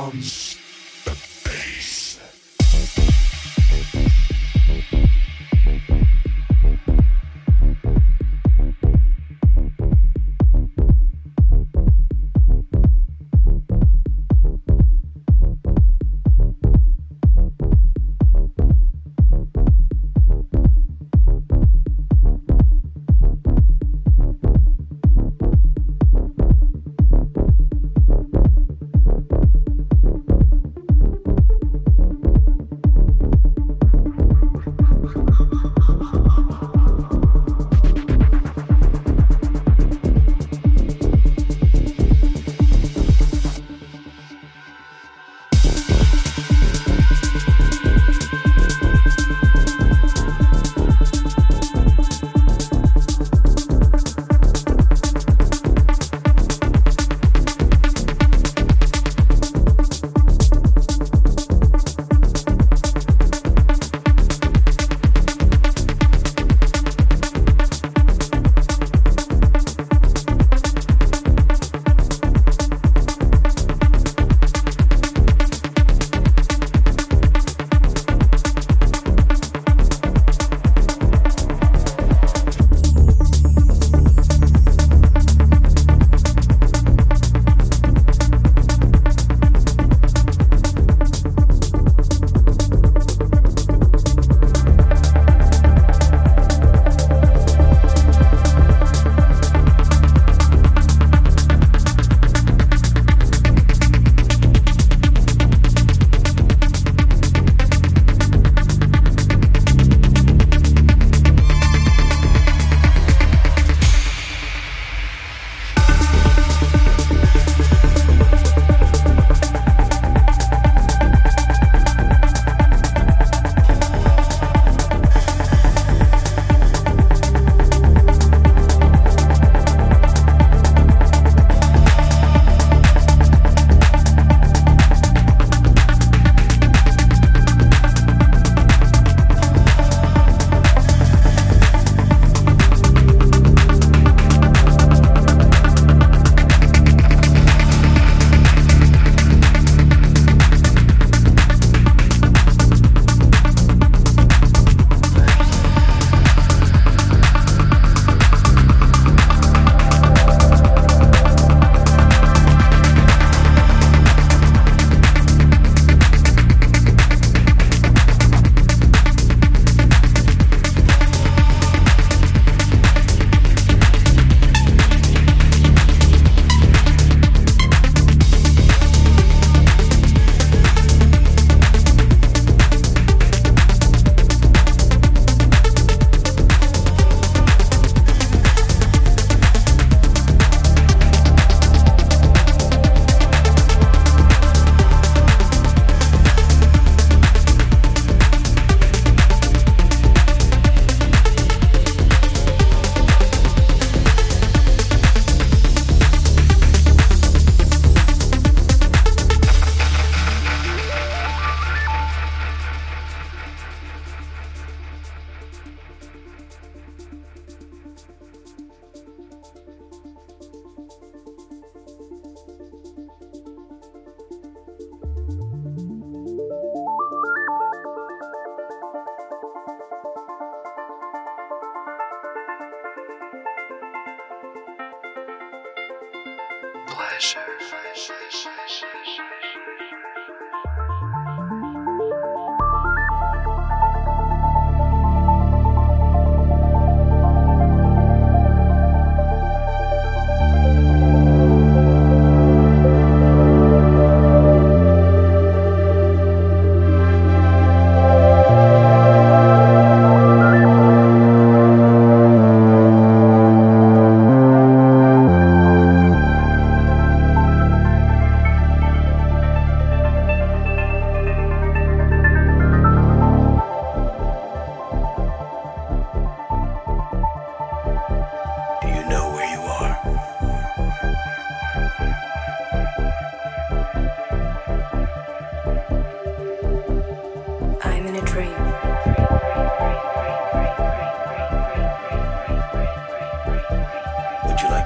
Sounds.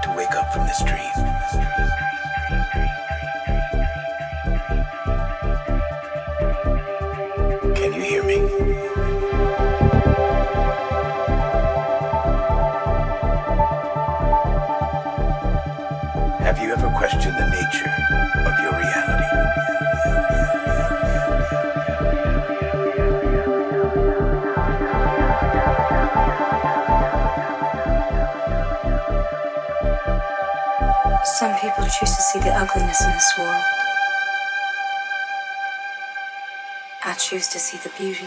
To wake up from this dream. Some people choose to see the ugliness in this world. I choose to see the beauty.